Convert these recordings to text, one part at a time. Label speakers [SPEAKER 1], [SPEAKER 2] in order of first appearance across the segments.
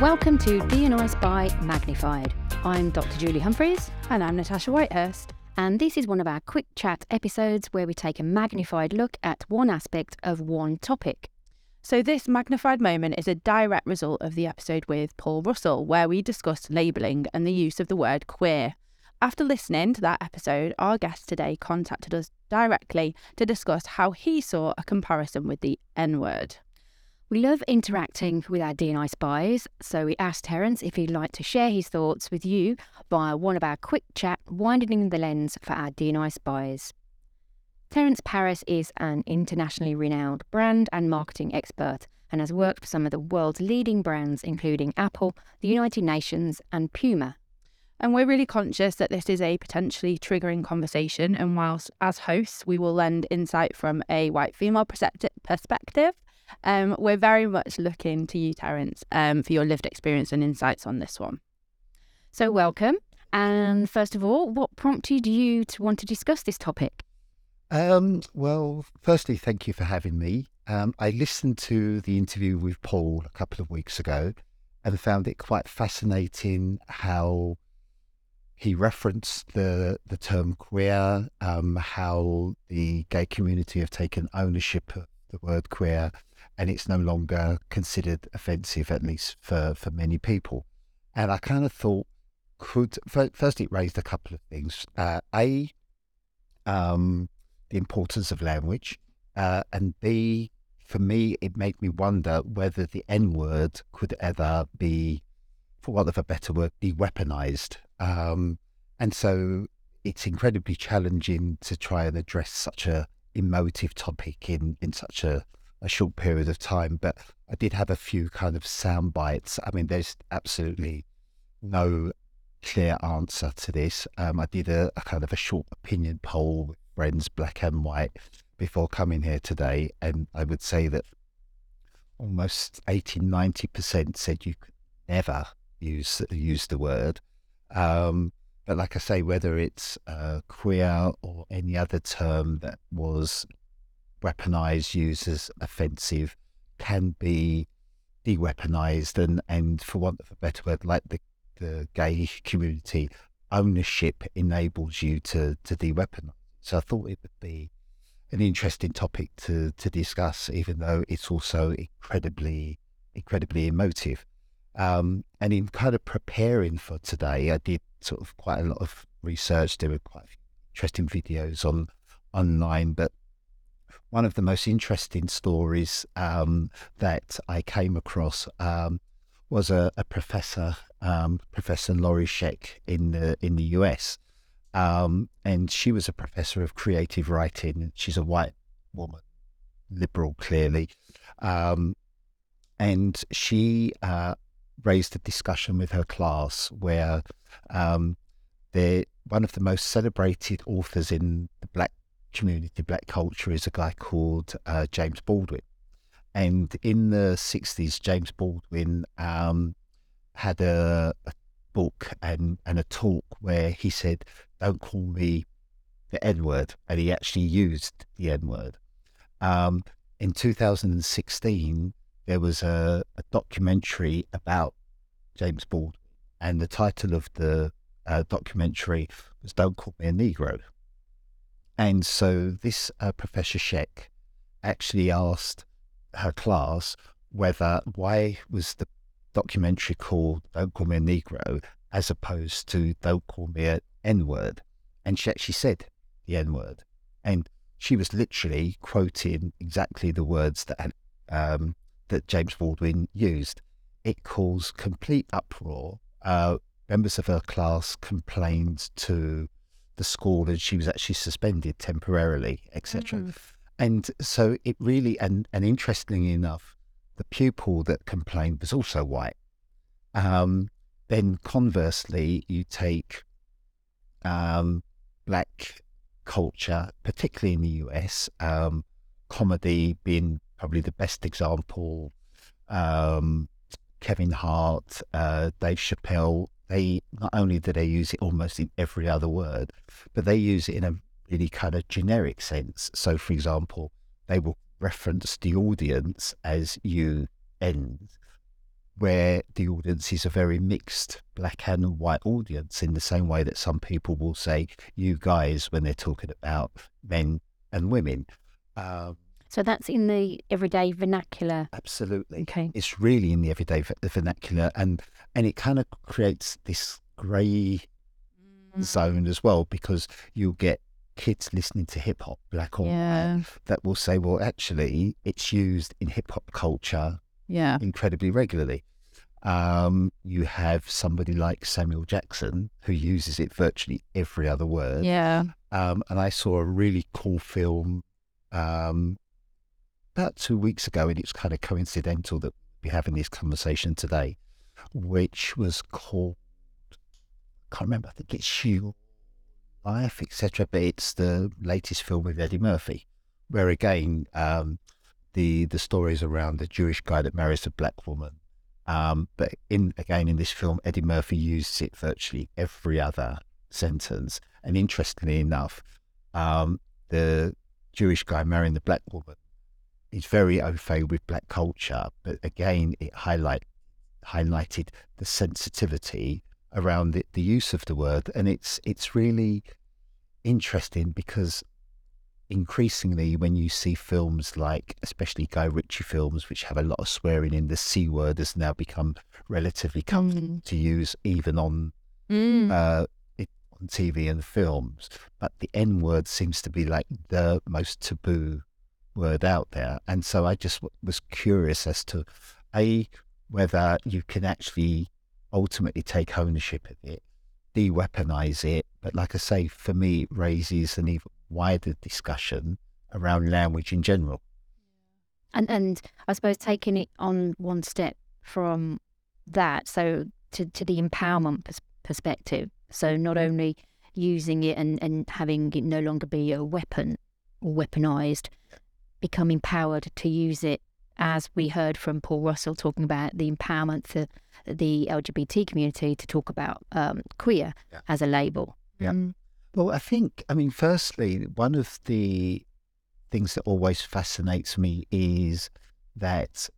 [SPEAKER 1] Welcome to D&I Spy Magnified. I'm Dr. Julie Humphreys.
[SPEAKER 2] And I'm Natasha Whitehurst.
[SPEAKER 1] And this is one of our quick chat episodes where we take a magnified look at one aspect of one topic.
[SPEAKER 2] So, this magnified moment is a direct result of the episode with Paul Russell, where we discussed labelling and the use of the word queer. After listening to that episode, our guest today contacted us directly to discuss how he saw a comparison with the N word.
[SPEAKER 1] We love interacting with our D&I spies, so we asked Terence if he'd like to share his thoughts with you via one of our quick chat widening the lens for our D&I spies. Terence Parris is an internationally renowned brand and marketing expert and has worked for some of the world's leading brands including Apple, the United Nations and Puma.
[SPEAKER 2] And we're really conscious that this is a potentially triggering conversation and whilst as hosts we will lend insight from a white female perspective, um, we're very much looking to you, Terence, um, for your lived experience and insights on this one.
[SPEAKER 1] So, welcome. And first of all, what prompted you to want to discuss this topic?
[SPEAKER 3] Um, well, firstly, thank you for having me. Um, I listened to the interview with Paul a couple of weeks ago and found it quite fascinating how he referenced the the term queer, um, how the gay community have taken ownership of the word queer, and it's no longer considered offensive, at least for, for many people. And I kind of thought, could first it raised a couple of things. Uh, a, um, the importance of language, uh, and B, for me, it made me wonder whether the N word could ever be, for want of a better word, be weaponized. Um, and so it's incredibly challenging to try and address such a emotive topic in, in such a a short period of time, but I did have a few kind of sound bites. I mean, there's absolutely no clear answer to this. Um, I did a, a, kind of a short opinion poll with friends, black and white, before coming here today, and I would say that almost 80, 90% said you could never use use the word. Um, but like I say, whether it's uh, queer or any other term that was weaponized, used as offensive, can be de-weaponized, and and for want of a better word, like the the gay community, ownership enables you to to de-weaponize. So I thought it would be an interesting topic to to discuss, even though it's also incredibly incredibly emotive. Um, and in kind of preparing for today, I did sort of quite a lot of research. There were quite interesting videos on online, but one of the most interesting stories um, that I came across um, was a, a professor, um, Professor Laurie Sheck in the in the US, um, and she was a professor of creative writing. She's a white woman, liberal clearly, um, and she uh, raised a discussion with her class where um, one of the most celebrated authors in the Black community, black culture, is a guy called uh, James Baldwin. And in the 60s, James Baldwin um, had a, a, book and, and a talk where he said, Don't call me the N word. And he actually used the N word. Um, in 2016, there was a, a, documentary about James Baldwin. And the title of the uh, documentary was Don't Call Me a Negro. And so this uh, Professor Sheck actually asked her class whether why was the documentary called Don't Call Me a Negro as opposed to Don't Call Me an N word. And she actually said the N word. And she was literally quoting exactly the words that um, that James Baldwin used. It caused complete uproar. Uh, members of her class complained to the school and she was actually suspended temporarily, etc. Mm. And so it really, and, and interestingly enough, the pupil that complained was also white. Um, then conversely, you take um, black culture, particularly in the US, um, comedy being probably the best example. Um, Kevin Hart, uh, Dave Chappelle, they not only do they use it almost in every other word, but they use it in a really kind of generic sense. So, for example, they will reference the audience as you end, where the audience is a very mixed black and white audience in the same way that some people will say you guys when they're talking about men and women. Um,
[SPEAKER 1] So that's in the everyday vernacular.
[SPEAKER 3] absolutely.
[SPEAKER 1] Okay.
[SPEAKER 3] It's really in the everyday v- the vernacular and and it kind of creates this grey zone as well because you'll get kids listening to hip hop, black or white,
[SPEAKER 2] Yeah.
[SPEAKER 3] that will say, well, actually, it's used in hip hop culture
[SPEAKER 2] Yeah.
[SPEAKER 3] incredibly regularly. Um, you have somebody like Samuel Jackson who uses it virtually every other word.
[SPEAKER 2] Yeah.
[SPEAKER 3] Um, and I saw a really cool film um, about two weeks ago, and it's kind of coincidental that we're having this conversation today, which was called, I can't remember, I think it's Shield Life, etc. But it's the latest film with Eddie Murphy, where again, um, the the story is around the Jewish guy that marries a black woman. Um, but in again in this film, Eddie Murphy uses it virtually every other sentence. And interestingly enough, um, the Jewish guy marrying the black woman is very au fait with black culture, but again, it highlight highlighted the sensitivity around the, the use of the word, and it's it's really interesting because increasingly when you see films like especially Guy Ritchie films which have a lot of swearing in the C word has now become relatively comfortable to use even on
[SPEAKER 2] Mm.
[SPEAKER 3] uh, it, on TV and films, but the N word seems to be like the most taboo word out there. And so I just was curious as to A, whether you can actually ultimately take ownership of it, de weaponize it. But like I say, for me, it raises an even wider discussion around language in general.
[SPEAKER 1] And and I suppose taking it on one step from that, so to, to the empowerment pers- perspective. So not only using it and, and having it no longer be a weapon or weaponized, become empowered to use it as we heard from Paul Russell talking about the empowerment for the LGBT community to talk about um, queer
[SPEAKER 3] Yeah.
[SPEAKER 1] as a label.
[SPEAKER 3] Yeah.
[SPEAKER 2] Mm.
[SPEAKER 3] Well, I think, I mean, firstly, one of the things that always fascinates me is that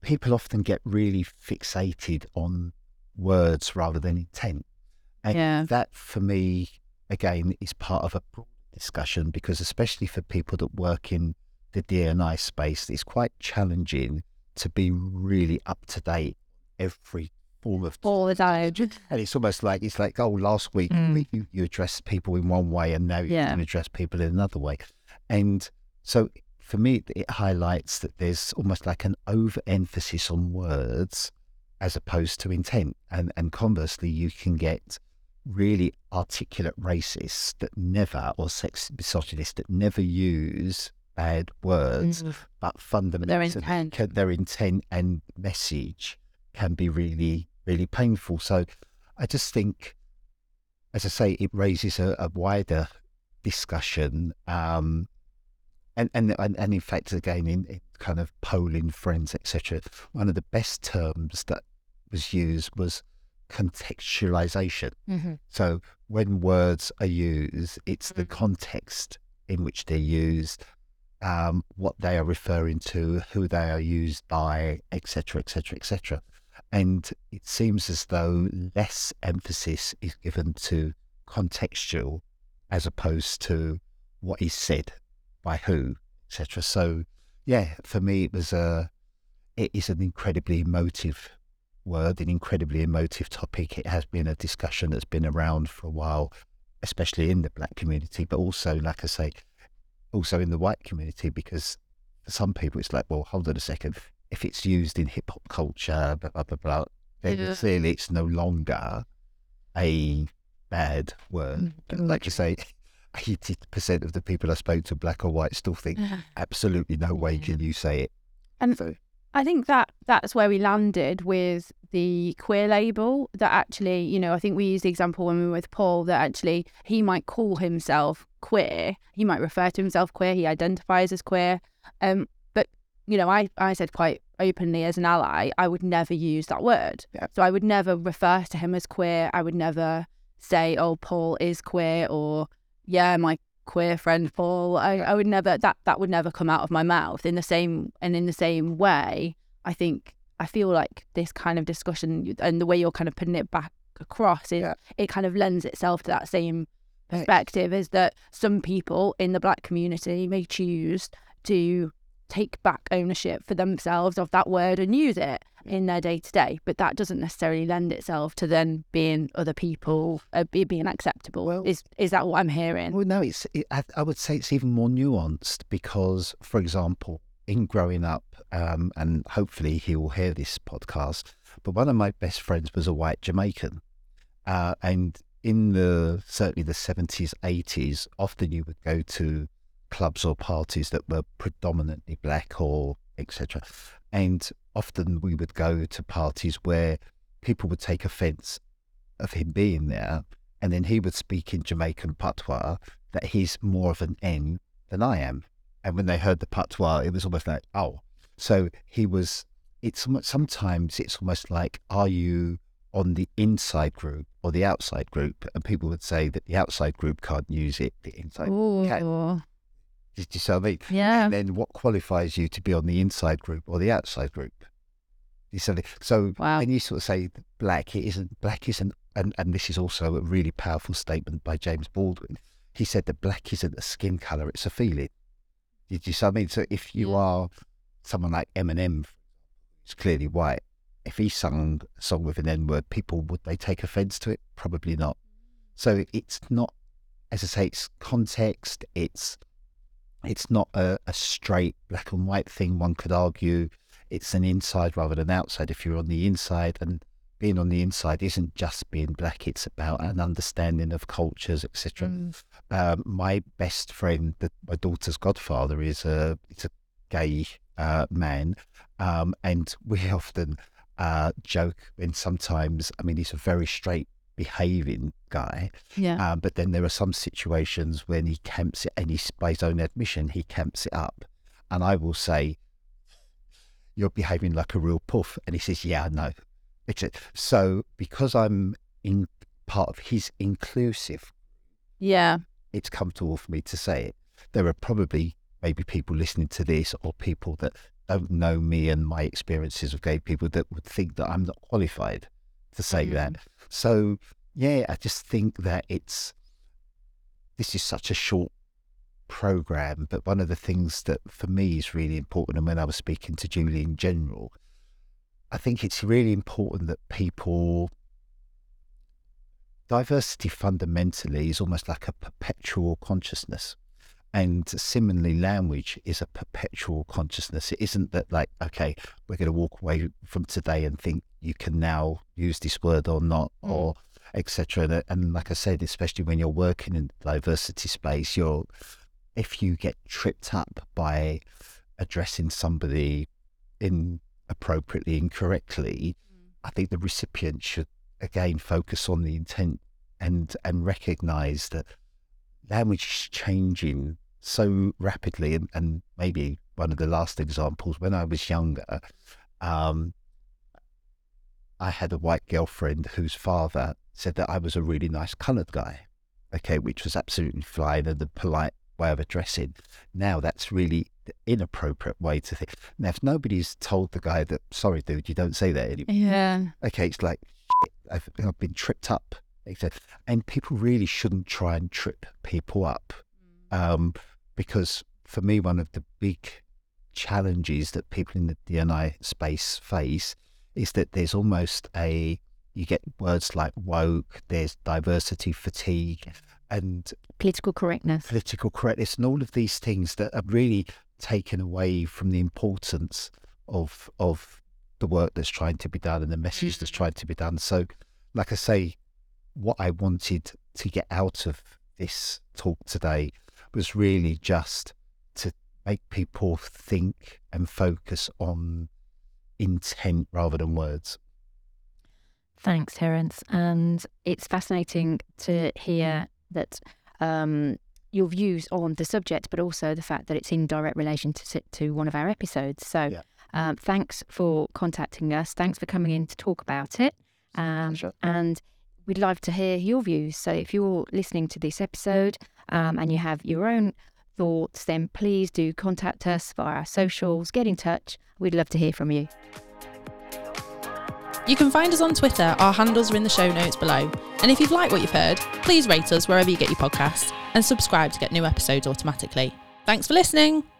[SPEAKER 3] people often get really fixated on words rather than intent. And
[SPEAKER 2] Yeah.
[SPEAKER 3] that, for me, again, is part of a broad discussion because, especially for people that work in the D&I space, it's quite challenging to be really up to date every form of
[SPEAKER 2] All the time.
[SPEAKER 3] and it's almost like it's like, oh, last week
[SPEAKER 2] Mm.
[SPEAKER 3] you, you addressed people in one way, and now you
[SPEAKER 2] Yeah.
[SPEAKER 3] can address people in another way. And so, for me, it highlights that there's almost like an overemphasis on words as opposed to intent. And and conversely, you can get really articulate racists that never, or sex misogynists that never use bad words,
[SPEAKER 2] Mm.
[SPEAKER 3] but fundamentally
[SPEAKER 2] intent.
[SPEAKER 3] can- their intent and message can be really, really painful. So I just think, as I say, it raises a, a wider discussion. Um, and, and, and, and in fact, again, in, in kind of polling friends, etc., one of the best terms that was used was contextualization.
[SPEAKER 1] Mm-hmm.
[SPEAKER 3] So when words are used, it's the
[SPEAKER 2] Mm.
[SPEAKER 3] context in which they're used, um, what they are referring to, who they are used by, etc., etc., etc. And it seems as though less emphasis is given to contextual as opposed to what is said by who, etc. So, yeah, for me, it was a, it is an incredibly emotive word, an incredibly emotive topic. It has been a discussion that's been around for a while, especially in the black community, but also, like I say, also in the white community, because for some people it's like, well, hold on a second. If it's used in hip hop culture, blah, blah, blah, blah, then
[SPEAKER 2] Yeah.
[SPEAKER 3] clearly it's no longer a bad word. Mm, but like you say, 80% of the people I spoke to, black or white, still think absolutely no way can you say it.
[SPEAKER 2] And
[SPEAKER 3] So,
[SPEAKER 2] I think that that's where we landed with the queer label. That actually, you know, I think we used the example when we were with Paul that actually he might call himself queer. He might refer to himself queer. He identifies as queer. Um, but you know, I I said quite openly as an ally, I would never use that word.
[SPEAKER 3] Yeah.
[SPEAKER 2] So I would never refer to him as queer. I would never say, "Oh, Paul is queer," or "Yeah, my queer friend Paul." I, I would never that that would never come out of my mouth. In the same and in the same way, I think I feel like this kind of discussion and the way you're kind of putting it back across is
[SPEAKER 3] Yeah.
[SPEAKER 2] it kind of lends itself to that same perspective is that some people in the black community may choose to take back ownership for themselves of that word and use it in their day to day but that doesn't necessarily lend itself to then being other people uh, being acceptable
[SPEAKER 3] Well-
[SPEAKER 2] is is that what i'm hearing
[SPEAKER 3] Well, no, it's. It, I, I would say it's even more nuanced because, for example, in growing up, um, and hopefully he will hear this podcast, but one of my best friends was a white Jamaican, uh, and in the certainly the seventies, eighties, often you would go to clubs or parties that were predominantly black or etc. And often we would go to parties where people would take offence of him being there, and then he would speak in Jamaican patois that he's more of an N than I am. And when they heard the patois, it was almost like, oh. So he was, it's sometimes it's almost like, are you on the inside group or the outside group? And people would say that the outside group can't use it, the inside.
[SPEAKER 2] Ooh.
[SPEAKER 3] Did you see what I mean?
[SPEAKER 2] yeah
[SPEAKER 3] And then what qualifies you to be on the inside group or the outside group? You see what I mean? So
[SPEAKER 2] Wow.
[SPEAKER 3] when you sort of say black, it isn't black isn't, and, and this is also a really powerful statement by James Baldwin. He said that black isn't a skin color; it's a feeling. Did you see what I mean? So if you
[SPEAKER 2] Yeah.
[SPEAKER 3] are someone like Eminem, who's clearly white, if he sung a song with an N word, people would they take offence to it? Probably not. So it's not, as I say, it's context. It's it's not a, a straight black and white thing. One could argue it's an inside rather than outside. If you're on the inside, and being on the inside isn't just being black; it's about an understanding of cultures, etc.
[SPEAKER 2] Mm.
[SPEAKER 3] Um, my best friend, the, my daughter's godfather, is a it's a gay uh, man, um, and we often uh, joke. And sometimes, I mean, he's a very straight behaving guy,
[SPEAKER 2] yeah
[SPEAKER 3] um, but then there are some situations when he camps it, and he's by his own admission, he camps it up. And I will say, You're behaving like a real puff. And he says, Yeah, I know. Except, so because I'm in part of his inclusive,
[SPEAKER 2] yeah
[SPEAKER 3] it's comfortable for me to say it. There are probably maybe people listening to this or people that don't know me and my experiences of gay people that would think that I'm not qualified to say
[SPEAKER 2] Mm.
[SPEAKER 3] that. So yeah, I just think that it's this is such a short program, but one of the things that for me is really important, and when I was speaking to Julie in general, I think it's really important that people diversity fundamentally is almost like a perpetual consciousness. And similarly, language is a perpetual consciousness. It isn't that, like, okay, we're going to walk away from today and think you can now use this word or not,
[SPEAKER 2] Mm.
[SPEAKER 3] or etc. And, and like I said, especially when you're working in the diversity space, you're if you get tripped up by addressing somebody inappropriately, incorrectly, I think the recipient should again focus on the intent and and recognize that language is changing so rapidly and, and maybe one of the last examples when I was younger, um, I had a white girlfriend whose father said that I was a really nice coloured guy. Okay, which was absolutely fine and the polite way of addressing. Now that's really the inappropriate way to think. Now, if nobody's told the guy that, sorry, dude, you don't say that anymore
[SPEAKER 2] yeah
[SPEAKER 3] okay, it's like I've, I've been tripped up. And people really shouldn't try and trip people up, um, because for me, one of the big challenges that people in the D&I space face is that there's almost a you get words like woke, there's diversity fatigue, and
[SPEAKER 1] Political correctness.
[SPEAKER 3] political correctness and all of these things that are really taken away from the importance of of the work that's trying to be done and the message that's mm. trying to be done. So, like I say, what I wanted to get out of this talk today was really just to make people think and focus on intent rather than words.
[SPEAKER 1] Thanks, Terence. And it's fascinating to hear that um, your views on the subject, but also the fact that it's in direct relation to to one of our episodes. So,
[SPEAKER 3] Yeah.
[SPEAKER 1] um, thanks for contacting us. Thanks for coming in to talk about it. Um,
[SPEAKER 3] Pleasure.
[SPEAKER 1] and we'd love to hear your views. So, if you're listening to this episode um, and you have your own thoughts, then please do contact us via our socials. Get in touch. We'd love to hear from you.
[SPEAKER 2] You can find us on Twitter, our handles are in the show notes below. And if you've liked what you've heard, please rate us wherever you get your podcasts and subscribe to get new episodes automatically. Thanks for listening.